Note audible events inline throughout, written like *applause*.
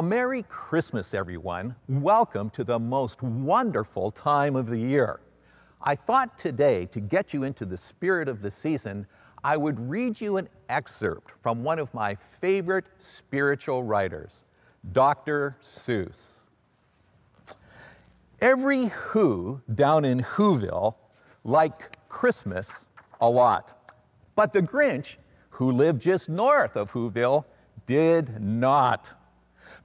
Well, Merry Christmas, everyone. Welcome to the most wonderful time of the year. I thought today, to get you into the spirit of the season, I would read you an excerpt from one of my favorite spiritual writers, Dr. Seuss. Every Who down in Whoville liked Christmas a lot. But the Grinch, who lived just north of Whoville, did not.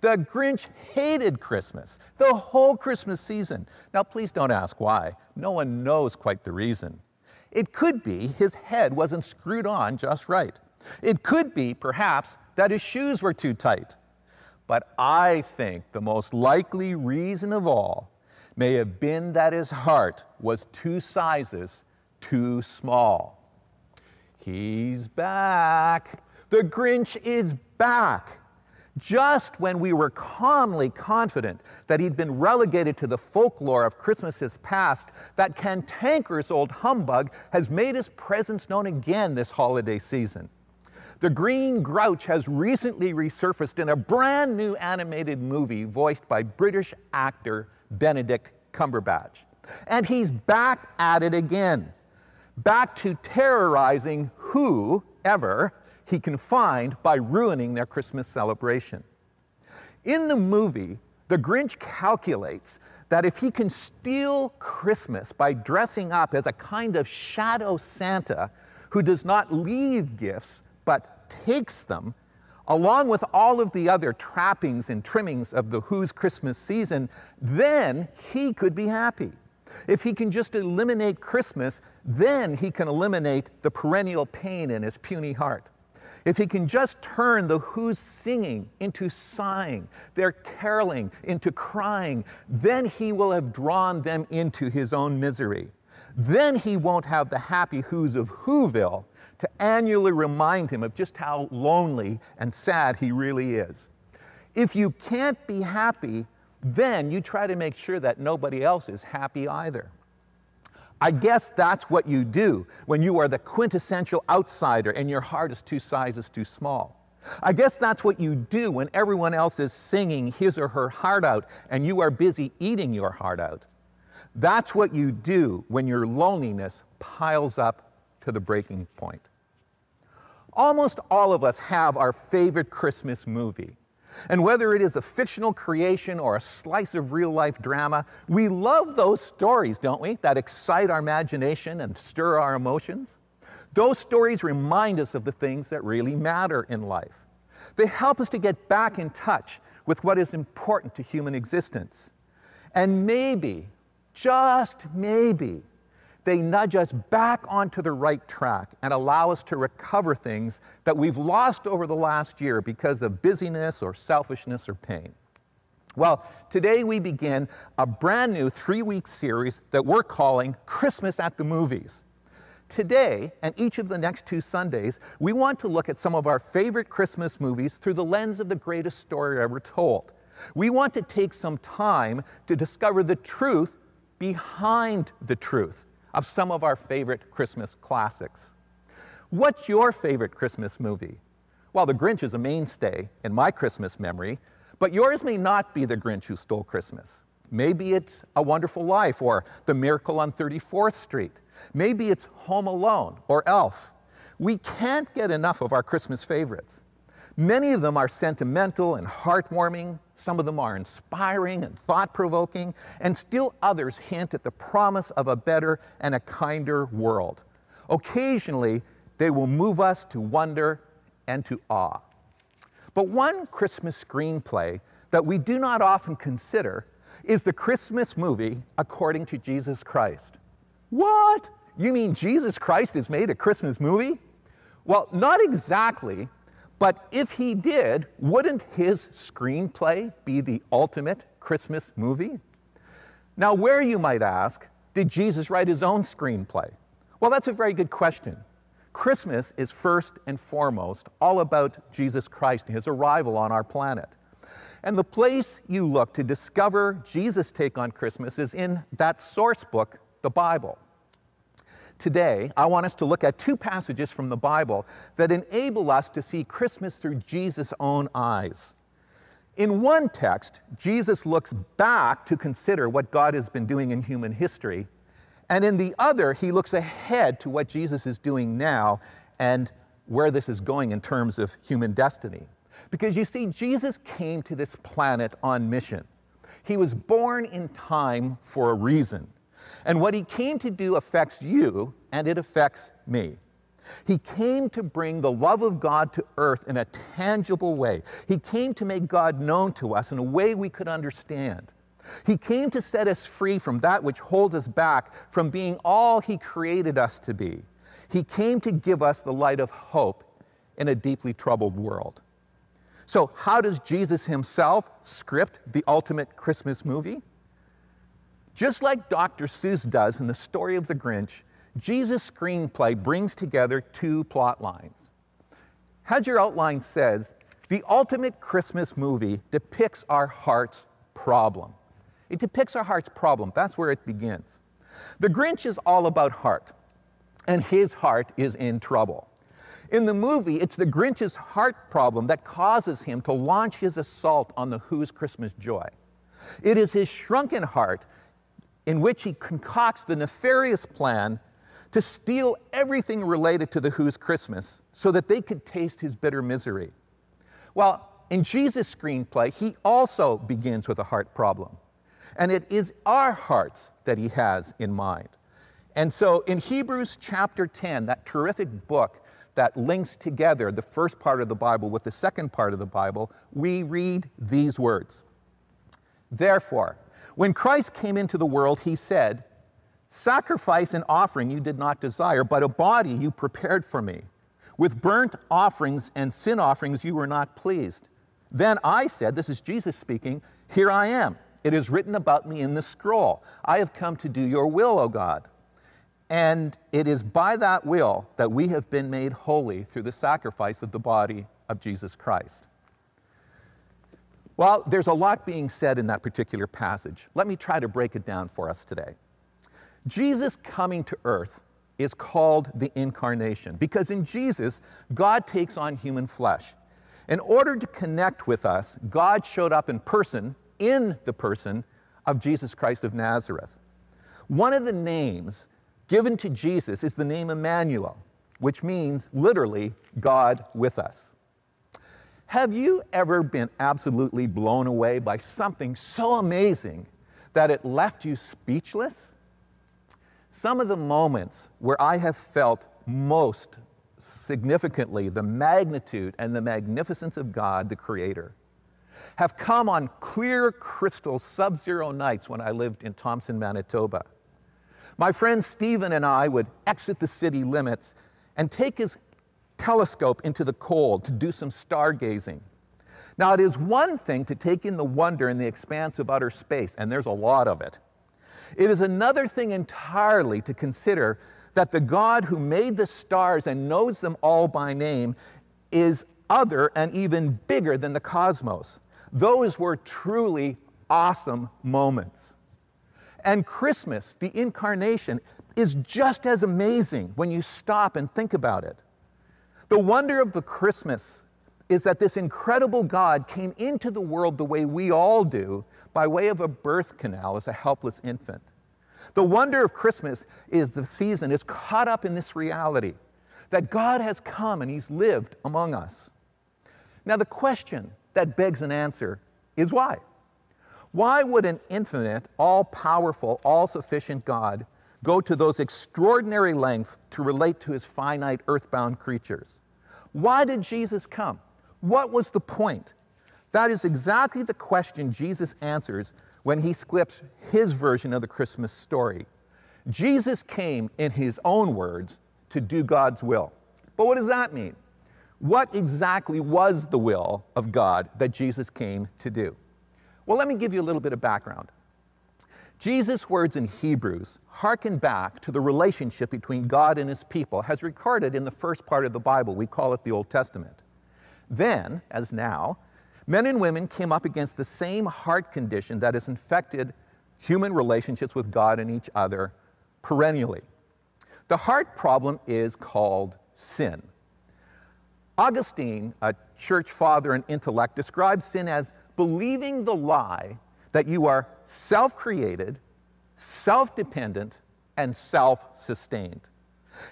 The Grinch hated Christmas, the whole Christmas season. Now, please don't ask why. No one knows quite the reason. It could be his head wasn't screwed on just right. It could be, perhaps, that his shoes were too tight. But I think the most likely reason of all may have been that his heart was two sizes too small. He's back. The Grinch is back. Just when we were calmly confident that he'd been relegated to the folklore of Christmases past, that cantankerous old humbug has made his presence known again this holiday season. The Green Grouch has recently resurfaced in a brand new animated movie voiced by British actor Benedict Cumberbatch. And he's back at it again, back to terrorizing whoever he can find by ruining their Christmas celebration. In the movie, the Grinch calculates that if he can steal Christmas by dressing up as a kind of shadow Santa who does not leave gifts but takes them, along with all of the other trappings and trimmings of the Who's Christmas season, then he could be happy. If he can just eliminate Christmas, then he can eliminate the perennial pain in his puny heart. If he can just turn the who's singing into sighing, their caroling into crying, then he will have drawn them into his own misery. Then he won't have the happy who's of Whoville to annually remind him of just how lonely and sad he really is. If you can't be happy, then you try to make sure that nobody else is happy either. I guess that's what you do when you are the quintessential outsider and your heart is two sizes too small. I guess that's what you do when everyone else is singing his or her heart out and you are busy eating your heart out. That's what you do when your loneliness piles up to the breaking point. Almost all of us have our favorite Christmas movie. And whether it is a fictional creation or a slice of real life drama, we love those stories, don't we, that excite our imagination and stir our emotions? Those stories remind us of the things that really matter in life. They help us to get back in touch with what is important to human existence. And maybe, just maybe, they nudge us back onto the right track and allow us to recover things that we've lost over the last year because of busyness or selfishness or pain. Well, today we begin a brand new three week series that we're calling Christmas at the Movies. Today, and each of the next two Sundays, we want to look at some of our favorite Christmas movies through the lens of the greatest story ever told. We want to take some time to discover the truth behind the truth of some of our favorite Christmas classics. What's your favorite Christmas movie? Well, The Grinch is a mainstay in my Christmas memory, but yours may not be The Grinch Who Stole Christmas. Maybe it's A Wonderful Life or The Miracle on 34th Street. Maybe it's Home Alone or Elf. We can't get enough of our Christmas favorites. Many of them are sentimental and heartwarming, some of them are inspiring and thought provoking, and still others hint at the promise of a better and a kinder world. Occasionally, they will move us to wonder and to awe. But one Christmas screenplay that we do not often consider is the Christmas movie According to Jesus Christ. What? You mean Jesus Christ has made a Christmas movie? Well, not exactly, but if he did, wouldn't his screenplay be the ultimate Christmas movie? Now, where you might ask, did Jesus write his own screenplay? Well, that's a very good question. Christmas is first and foremost all about Jesus Christ and his arrival on our planet. And the place you look to discover Jesus' take on Christmas is in that source book, the Bible. Today, I want us to look at two passages from the Bible that enable us to see Christmas through Jesus' own eyes. In one text, Jesus looks back to consider what God has been doing in human history, and in the other, he looks ahead to what Jesus is doing now and where this is going in terms of human destiny. Because you see, Jesus came to this planet on mission. He was born in time for a reason. And what he came to do affects you, and it affects me. He came to bring the love of God to earth in a tangible way. He came to make God known to us in a way we could understand. He came to set us free from that which holds us back from being all He created us to be. He came to give us the light of hope in a deeply troubled world. So, how does Jesus Himself script the ultimate Christmas movie? Just like Dr. Seuss does in the story of the Grinch, Jesus' screenplay brings together two plot lines. As your outline says, the ultimate Christmas movie depicts our heart's problem. It depicts our heart's problem. That's where it begins. The Grinch is all about heart, and his heart is in trouble. In the movie, it's the Grinch's heart problem that causes him to launch his assault on the Who's Christmas Joy. It is his shrunken heart in which he concocts the nefarious plan to steal everything related to the Who's Christmas so that they could taste his bitter misery. Well, in Jesus' screenplay, he also begins with a heart problem. And it is our hearts that he has in mind. And so in Hebrews chapter 10, that terrific book that links together the first part of the Bible with the second part of the Bible, we read these words Therefore, when Christ came into the world, he said, Sacrifice and offering you did not desire, but a body you prepared for me. With burnt offerings and sin offerings you were not pleased. Then I said, This is Jesus speaking, Here I am. It is written about me in the scroll. I have come to do your will, O God. And it is by that will that we have been made holy through the sacrifice of the body of Jesus Christ. Well, there's a lot being said in that particular passage. Let me try to break it down for us today. Jesus coming to earth is called the incarnation because in Jesus, God takes on human flesh. In order to connect with us, God showed up in person, in the person of Jesus Christ of Nazareth. One of the names given to Jesus is the name Emmanuel, which means literally God with us. Have you ever been absolutely blown away by something so amazing that it left you speechless? Some of the moments where I have felt most significantly the magnitude and the magnificence of God, the Creator, have come on clear crystal sub zero nights when I lived in Thompson, Manitoba. My friend Stephen and I would exit the city limits and take his telescope into the cold to do some stargazing. Now, it is one thing to take in the wonder and the expanse of outer space, and there's a lot of it. It is another thing entirely to consider that the God who made the stars and knows them all by name is other and even bigger than the cosmos. Those were truly awesome moments. And Christmas, the incarnation, is just as amazing when you stop and think about it. The wonder of the Christmas is that this incredible God came into the world the way we all do by way of a birth canal as a helpless infant. The wonder of Christmas is the season is caught up in this reality that God has come and He's lived among us. Now, the question that begs an answer is why? Why would an infinite, all powerful, all sufficient God go to those extraordinary lengths to relate to his finite earthbound creatures. Why did Jesus come? What was the point? That is exactly the question Jesus answers when he scripts his version of the Christmas story. Jesus came, in his own words, to do God's will. But what does that mean? What exactly was the will of God that Jesus came to do? Well, let me give you a little bit of background. Jesus' words in Hebrews harken back to the relationship between God and his people, as recorded in the first part of the Bible. We call it the Old Testament. Then, as now, men and women came up against the same heart condition that has infected human relationships with God and each other perennially. The heart problem is called sin. Augustine, a church father and intellect, describes sin as believing the lie that you are self created, self dependent, and self sustained.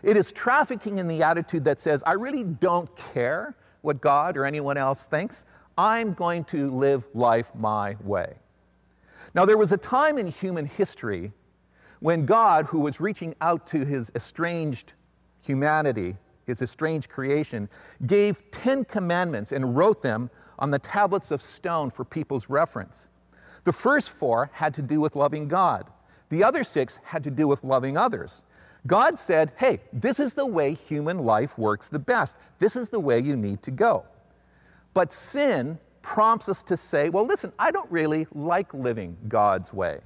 It is trafficking in the attitude that says, I really don't care what God or anyone else thinks. I'm going to live life my way. Now, there was a time in human history when God, who was reaching out to his estranged humanity, his estranged creation, gave 10 commandments and wrote them on the tablets of stone for people's reference. The first four had to do with loving God, the other six had to do with loving others. God said, hey, this is the way human life works the best. This is the way you need to go. But sin prompts us to say, well, listen, I don't really like living God's way.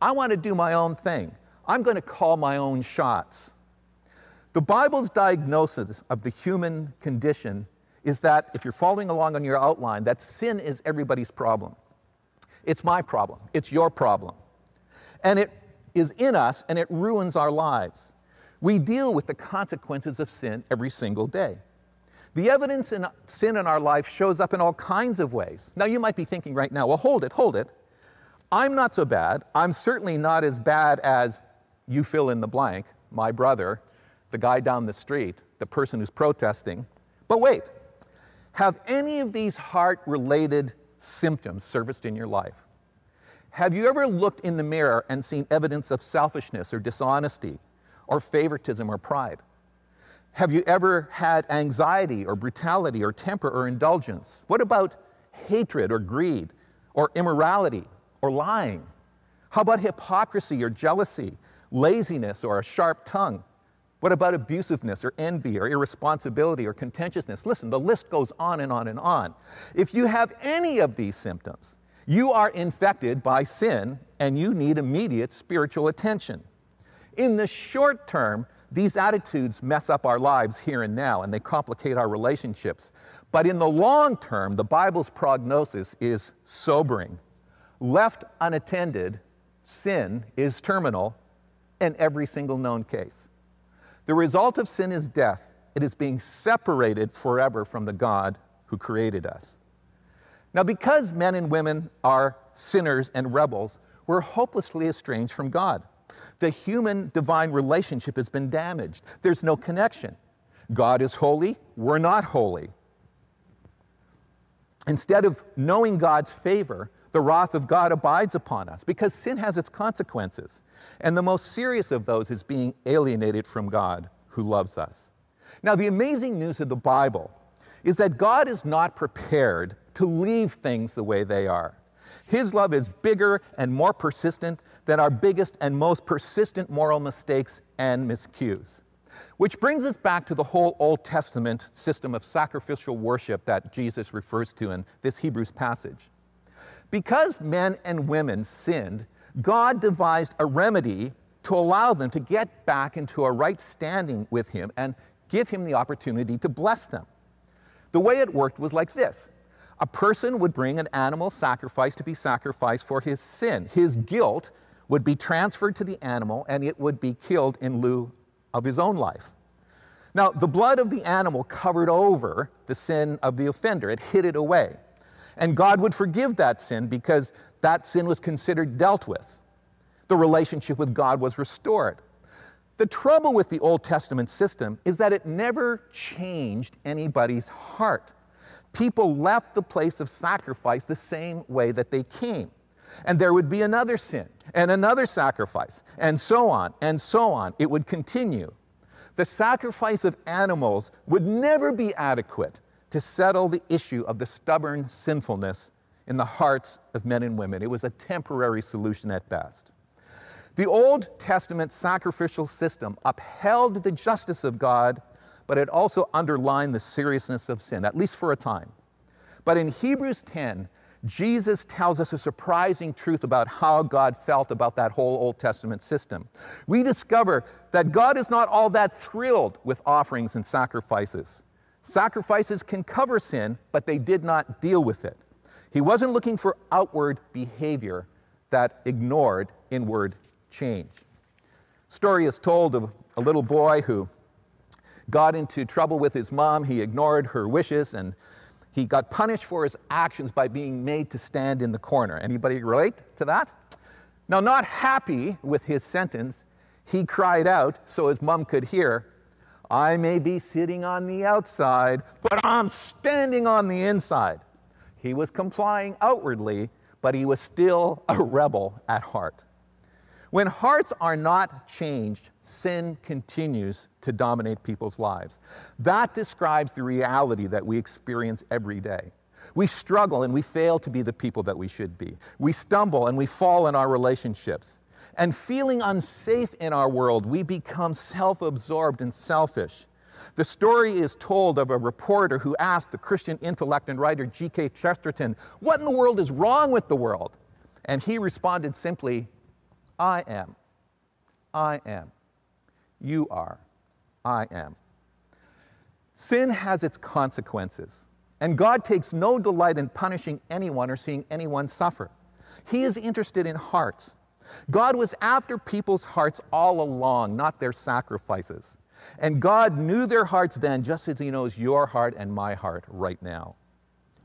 I want to do my own thing. I'm going to call my own shots. The Bible's diagnosis of the human condition is that, if you're following along on your outline, that sin is everybody's problem. It's my problem. It's your problem. And it is in us and it ruins our lives. We deal with the consequences of sin every single day. The evidence in sin in our life shows up in all kinds of ways. Now, you might be thinking right now, well, hold it, hold it. I'm not so bad. I'm certainly not as bad as you fill in the blank, my brother, the guy down the street, the person who's protesting. But wait, have any of these heart related symptoms surfaced in your life? Have you ever looked in the mirror and seen evidence of selfishness or dishonesty or favoritism or pride? Have you ever had anxiety or brutality or temper or indulgence? What about hatred or greed or immorality or lying? How about hypocrisy or jealousy, laziness or a sharp tongue? What about abusiveness or envy or irresponsibility or contentiousness? Listen, the list goes on and on and on. If you have any of these symptoms, you are infected by sin and you need immediate spiritual attention. In the short term, these attitudes mess up our lives here and now and they complicate our relationships. But in the long term, the Bible's prognosis is sobering. Left unattended, sin is terminal in every single known case. The result of sin is death. It is being separated forever from the God who created us. Now, because men and women are sinners and rebels, we're hopelessly estranged from God. The human divine relationship has been damaged. There's no connection. God is holy, we're not holy. Instead of knowing God's favor, the wrath of God abides upon us because sin has its consequences. And the most serious of those is being alienated from God who loves us. Now, the amazing news of the Bible is that God is not prepared to leave things the way they are. His love is bigger and more persistent than our biggest and most persistent moral mistakes and miscues. Which brings us back to the whole Old Testament system of sacrificial worship that Jesus refers to in this Hebrews passage. Because men and women sinned, God devised a remedy to allow them to get back into a right standing with Him and give Him the opportunity to bless them. The way it worked was like this a person would bring an animal sacrifice to be sacrificed for his sin. His guilt would be transferred to the animal and it would be killed in lieu of his own life. Now, the blood of the animal covered over the sin of the offender, it hid it away. And God would forgive that sin because that sin was considered dealt with. The relationship with God was restored. The trouble with the Old Testament system is that it never changed anybody's heart. People left the place of sacrifice the same way that they came. And there would be another sin and another sacrifice, and so on and so on. It would continue. The sacrifice of animals would never be adequate to settle the issue of the stubborn sinfulness in the hearts of men and women. It was a temporary solution at best. The Old Testament sacrificial system upheld the justice of God, but it also underlined the seriousness of sin, at least for a time. But in Hebrews 10, Jesus tells us a surprising truth about how God felt about that whole Old Testament system. We discover that God is not all that thrilled with offerings and sacrifices. Sacrifices can cover sin, but they did not deal with it. He wasn't looking for outward behavior that ignored inward change. Story is told of a little boy who got into trouble with his mom. He ignored her wishes and he got punished for his actions by being made to stand in the corner. Anybody relate to that? Now, not happy with his sentence, he cried out so his mom could hear, I may be sitting on the outside, but I'm standing on the inside. He was complying outwardly, but he was still a rebel at heart. When hearts are not changed, sin continues to dominate people's lives. That describes the reality that we experience every day. We struggle and we fail to be the people that we should be. We stumble and we fall in our relationships. And feeling unsafe in our world, we become self absorbed and selfish. The story is told of a reporter who asked the Christian intellect and writer G.K. Chesterton, What in the world is wrong with the world? And he responded simply, I am. I am. You are. I am. Sin has its consequences, and God takes no delight in punishing anyone or seeing anyone suffer. He is interested in hearts. God was after people's hearts all along, not their sacrifices. And God knew their hearts then, just as He knows your heart and my heart right now.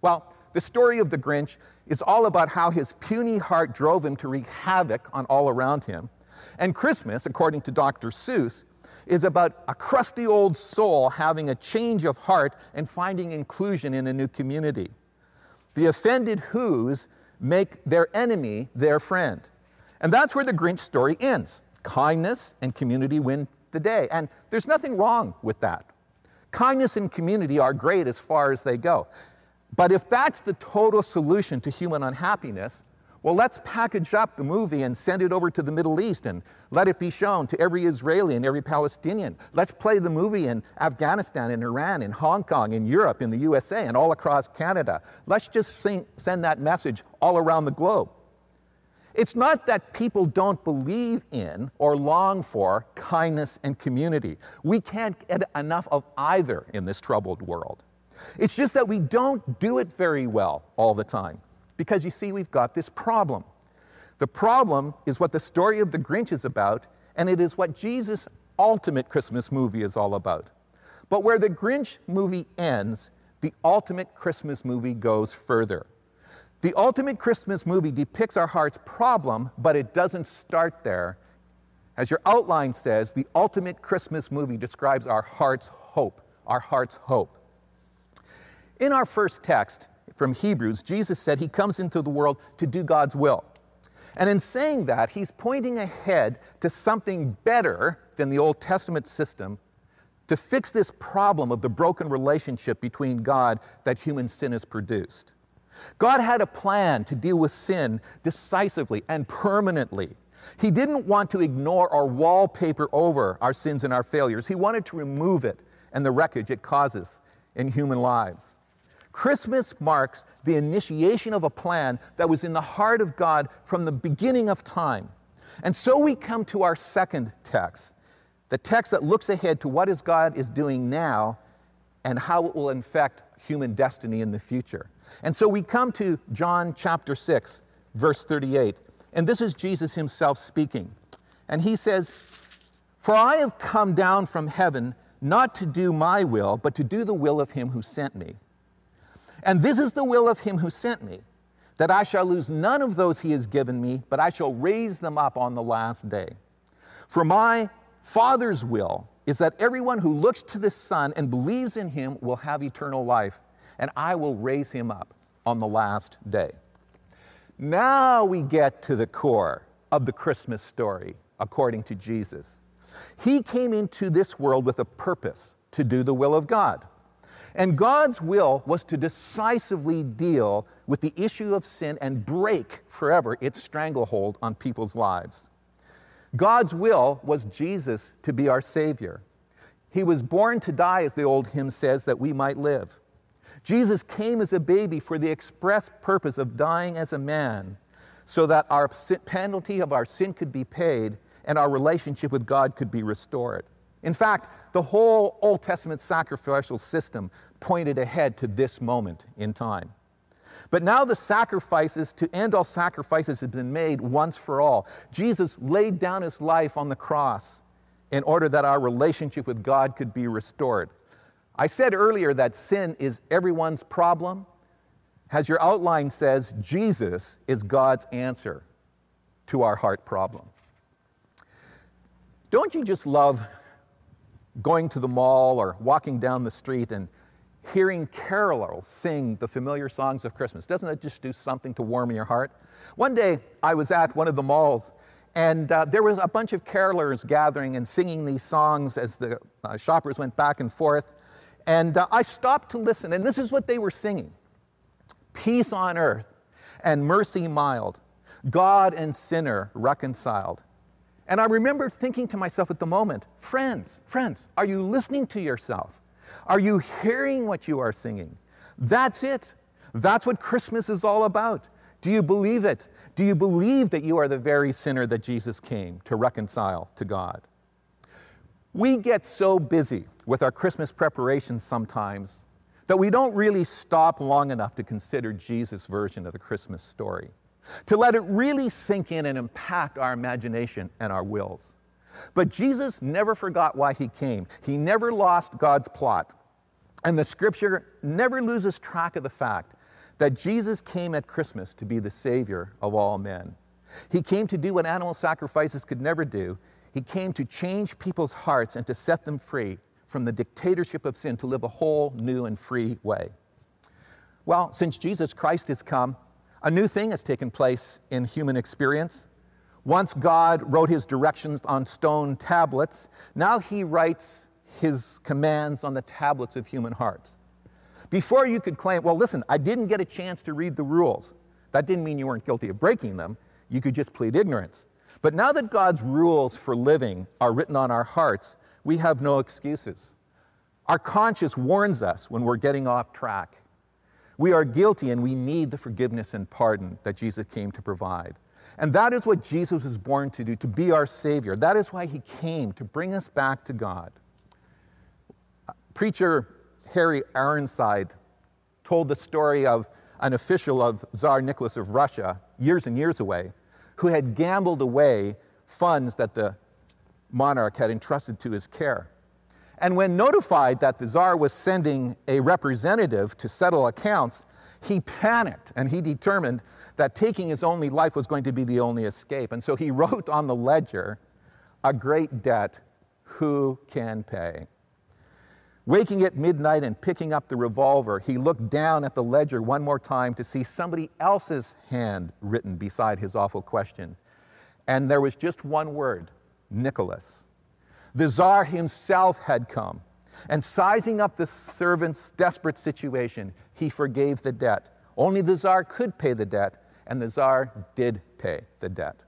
Well, the story of the Grinch is all about how his puny heart drove him to wreak havoc on all around him. And Christmas, according to Dr. Seuss, is about a crusty old soul having a change of heart and finding inclusion in a new community. The offended Who's make their enemy their friend. And that's where the Grinch story ends. Kindness and community win the day. And there's nothing wrong with that. Kindness and community are great as far as they go. But if that's the total solution to human unhappiness, well, let's package up the movie and send it over to the Middle East and let it be shown to every Israeli and every Palestinian. Let's play the movie in Afghanistan, in Iran, in Hong Kong, in Europe, in the USA, and all across Canada. Let's just sing, send that message all around the globe. It's not that people don't believe in or long for kindness and community. We can't get enough of either in this troubled world. It's just that we don't do it very well all the time. Because you see, we've got this problem. The problem is what the story of the Grinch is about, and it is what Jesus' ultimate Christmas movie is all about. But where the Grinch movie ends, the ultimate Christmas movie goes further. The ultimate Christmas movie depicts our heart's problem, but it doesn't start there. As your outline says, the ultimate Christmas movie describes our heart's hope, our heart's hope. In our first text from Hebrews, Jesus said he comes into the world to do God's will. And in saying that, he's pointing ahead to something better than the Old Testament system to fix this problem of the broken relationship between God that human sin has produced. God had a plan to deal with sin decisively and permanently. He didn't want to ignore or wallpaper over our sins and our failures. He wanted to remove it and the wreckage it causes in human lives. Christmas marks the initiation of a plan that was in the heart of God from the beginning of time. And so we come to our second text, the text that looks ahead to what is God is doing now and how it will infect human destiny in the future. And so we come to John chapter 6, verse 38. And this is Jesus himself speaking. And he says, For I have come down from heaven not to do my will, but to do the will of him who sent me. And this is the will of him who sent me, that I shall lose none of those he has given me, but I shall raise them up on the last day. For my Father's will is that everyone who looks to the Son and believes in him will have eternal life and I will raise him up on the last day. Now we get to the core of the Christmas story, according to Jesus. He came into this world with a purpose to do the will of God. And God's will was to decisively deal with the issue of sin and break forever its stranglehold on people's lives. God's will was Jesus to be our Savior. He was born to die, as the old hymn says, that we might live. Jesus came as a baby for the express purpose of dying as a man so that our penalty of our sin could be paid and our relationship with God could be restored. In fact, the whole Old Testament sacrificial system pointed ahead to this moment in time. But now the sacrifices to end all sacrifices have been made once for all. Jesus laid down his life on the cross in order that our relationship with God could be restored. I said earlier that sin is everyone's problem. As your outline says, Jesus is God's answer to our heart problem. Don't you just love going to the mall or walking down the street and hearing carolers sing the familiar songs of Christmas? Doesn't it just do something to warm your heart? One day I was at one of the malls and uh, there was a bunch of carolers gathering and singing these songs as the uh, shoppers went back and forth. And uh, I stopped to listen, and this is what they were singing Peace on earth and mercy mild, God and sinner reconciled. And I remember thinking to myself at the moment, friends, friends, are you listening to yourself? Are you hearing what you are singing? That's it. That's what Christmas is all about. Do you believe it? Do you believe that you are the very sinner that Jesus came to reconcile to God? We get so busy with our Christmas preparations sometimes that we don't really stop long enough to consider Jesus' version of the Christmas story, to let it really sink in and impact our imagination and our wills. But Jesus never forgot why he came. He never lost God's plot. And the scripture never loses track of the fact that Jesus came at Christmas to be the Savior of all men. He came to do what animal sacrifices could never do. He came to change people's hearts and to set them free from the dictatorship of sin to live a whole new and free way. Well, since Jesus Christ has come, a new thing has taken place in human experience. Once God wrote his directions on stone tablets, now he writes his commands on the tablets of human hearts. Before you could claim, well, listen, I didn't get a chance to read the rules. That didn't mean you weren't guilty of breaking them. You could just plead ignorance. But now that God's rules for living are written on our hearts, we have no excuses. Our conscience warns us when we're getting off track. We are guilty and we need the forgiveness and pardon that Jesus came to provide. And that is what Jesus was born to do, to be our Savior. That is why He came, to bring us back to God. Preacher Harry Ironside told the story of an official of Tsar Nicholas of Russia, years and years away, who had gambled away funds that the monarch had entrusted to his care. And when notified that the Tsar was sending a representative to settle accounts, he panicked and he determined that taking his only life was going to be the only escape. And so he *laughs* wrote on the ledger, A great debt, who can pay? Waking at midnight and picking up the revolver, he looked down at the ledger one more time to see somebody else's hand written beside his awful question. And there was just one word Nicholas. The czar himself had come, and sizing up the servant's desperate situation, he forgave the debt. Only the czar could pay the debt, and the czar did pay the debt.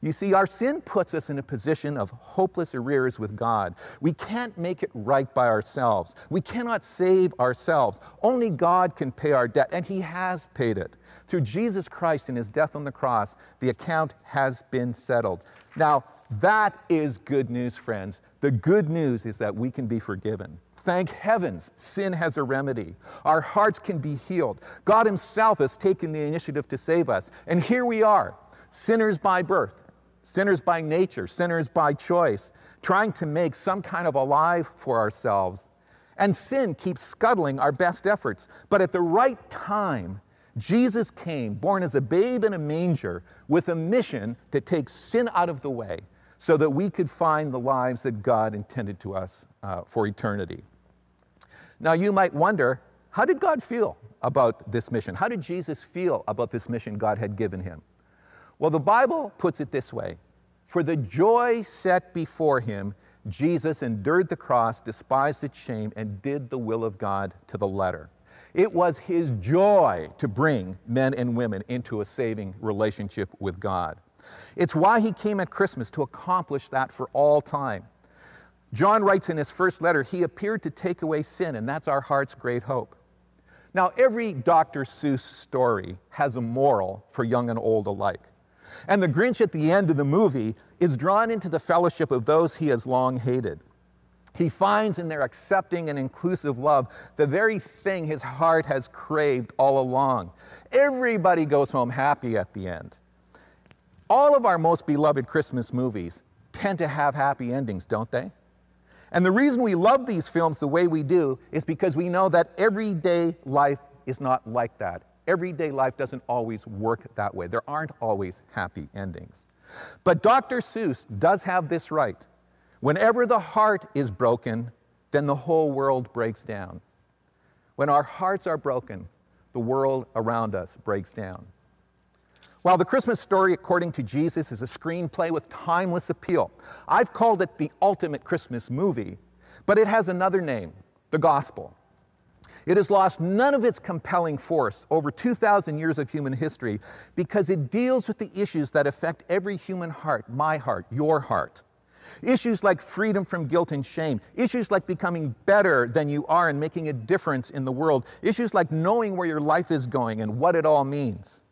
You see, our sin puts us in a position of hopeless arrears with God. We can't make it right by ourselves. We cannot save ourselves. Only God can pay our debt, and He has paid it. Through Jesus Christ and His death on the cross, the account has been settled. Now, that is good news, friends. The good news is that we can be forgiven. Thank heavens, sin has a remedy. Our hearts can be healed. God Himself has taken the initiative to save us. And here we are, sinners by birth, sinners by nature, sinners by choice, trying to make some kind of a life for ourselves. And sin keeps scuttling our best efforts. But at the right time, Jesus came, born as a babe in a manger, with a mission to take sin out of the way so that we could find the lives that God intended to us uh, for eternity. Now, you might wonder how did God feel about this mission? How did Jesus feel about this mission God had given him? Well, the Bible puts it this way For the joy set before him, Jesus endured the cross, despised its shame, and did the will of God to the letter. It was his joy to bring men and women into a saving relationship with God. It's why he came at Christmas to accomplish that for all time. John writes in his first letter, He appeared to take away sin, and that's our heart's great hope. Now, every Dr. Seuss story has a moral for young and old alike. And the Grinch at the end of the movie is drawn into the fellowship of those he has long hated. He finds in their accepting and inclusive love the very thing his heart has craved all along. Everybody goes home happy at the end. All of our most beloved Christmas movies tend to have happy endings, don't they? And the reason we love these films the way we do is because we know that everyday life is not like that. Everyday life doesn't always work that way. There aren't always happy endings. But Dr. Seuss does have this right. Whenever the heart is broken, then the whole world breaks down. When our hearts are broken, the world around us breaks down. While the Christmas story, according to Jesus, is a screenplay with timeless appeal, I've called it the ultimate Christmas movie, but it has another name the gospel. It has lost none of its compelling force over 2,000 years of human history because it deals with the issues that affect every human heart my heart, your heart. Issues like freedom from guilt and shame, issues like becoming better than you are and making a difference in the world, issues like knowing where your life is going and what it all means.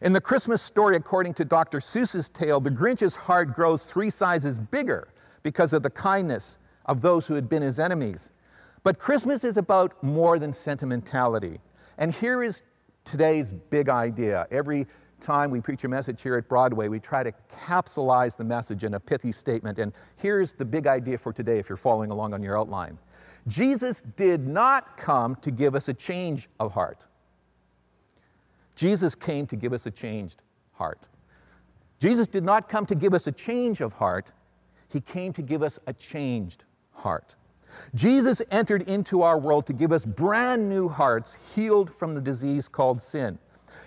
In the Christmas story, according to Dr. Seuss's tale, the Grinch's heart grows three sizes bigger because of the kindness of those who had been his enemies. But Christmas is about more than sentimentality. And here is today's big idea. Every time we preach a message here at Broadway, we try to capsulize the message in a pithy statement. And here's the big idea for today if you're following along on your outline Jesus did not come to give us a change of heart. Jesus came to give us a changed heart. Jesus did not come to give us a change of heart, He came to give us a changed heart. Jesus entered into our world to give us brand new hearts healed from the disease called sin.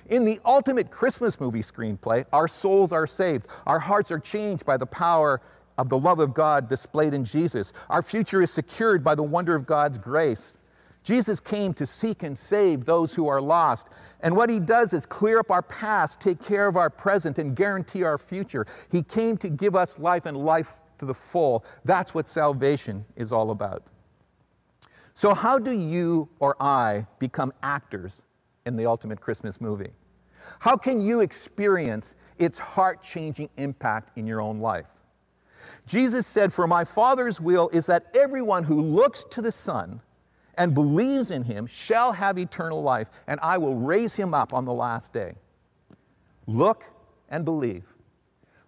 In the ultimate Christmas movie screenplay, our souls are saved. Our hearts are changed by the power of the love of God displayed in Jesus. Our future is secured by the wonder of God's grace. Jesus came to seek and save those who are lost. And what he does is clear up our past, take care of our present, and guarantee our future. He came to give us life and life to the full. That's what salvation is all about. So, how do you or I become actors in the ultimate Christmas movie? How can you experience its heart changing impact in your own life? Jesus said, For my Father's will is that everyone who looks to the Son and believes in him shall have eternal life, and I will raise him up on the last day. Look and believe.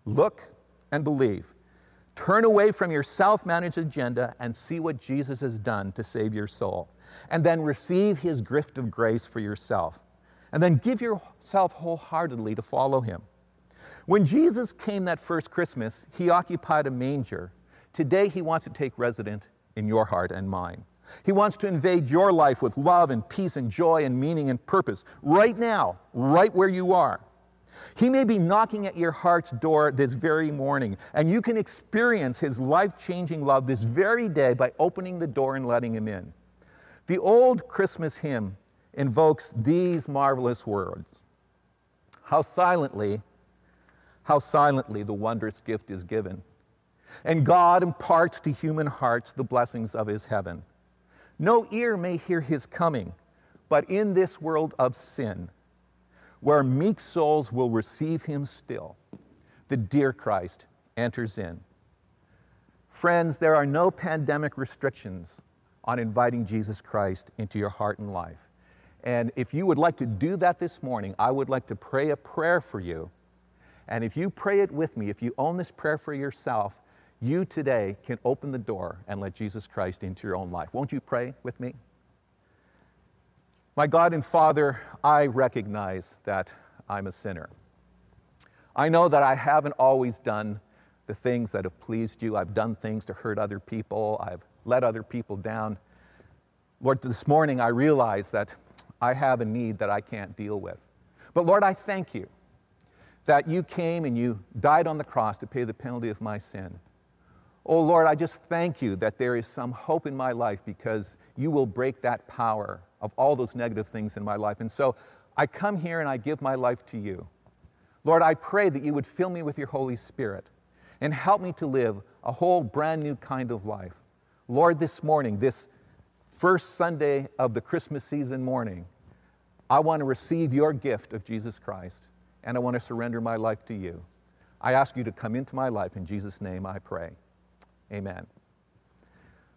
Look and believe. Turn away from your self managed agenda and see what Jesus has done to save your soul. And then receive his gift of grace for yourself. And then give yourself wholeheartedly to follow him. When Jesus came that first Christmas, he occupied a manger. Today, he wants to take residence in your heart and mine. He wants to invade your life with love and peace and joy and meaning and purpose right now, right where you are. He may be knocking at your heart's door this very morning, and you can experience His life changing love this very day by opening the door and letting Him in. The old Christmas hymn invokes these marvelous words How silently, how silently the wondrous gift is given. And God imparts to human hearts the blessings of His heaven. No ear may hear his coming, but in this world of sin, where meek souls will receive him still, the dear Christ enters in. Friends, there are no pandemic restrictions on inviting Jesus Christ into your heart and life. And if you would like to do that this morning, I would like to pray a prayer for you. And if you pray it with me, if you own this prayer for yourself, you today can open the door and let Jesus Christ into your own life. Won't you pray with me? My God and Father, I recognize that I'm a sinner. I know that I haven't always done the things that have pleased you. I've done things to hurt other people, I've let other people down. Lord, this morning I realize that I have a need that I can't deal with. But Lord, I thank you that you came and you died on the cross to pay the penalty of my sin. Oh Lord, I just thank you that there is some hope in my life because you will break that power of all those negative things in my life. And so I come here and I give my life to you. Lord, I pray that you would fill me with your Holy Spirit and help me to live a whole brand new kind of life. Lord, this morning, this first Sunday of the Christmas season morning, I want to receive your gift of Jesus Christ and I want to surrender my life to you. I ask you to come into my life. In Jesus' name I pray. Amen.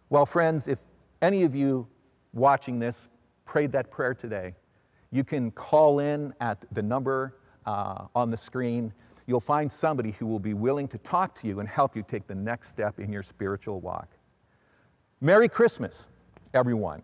Well, friends, if any of you watching this prayed that prayer today, you can call in at the number uh, on the screen. you'll find somebody who will be willing to talk to you and help you take the next step in your spiritual walk. Merry Christmas, everyone.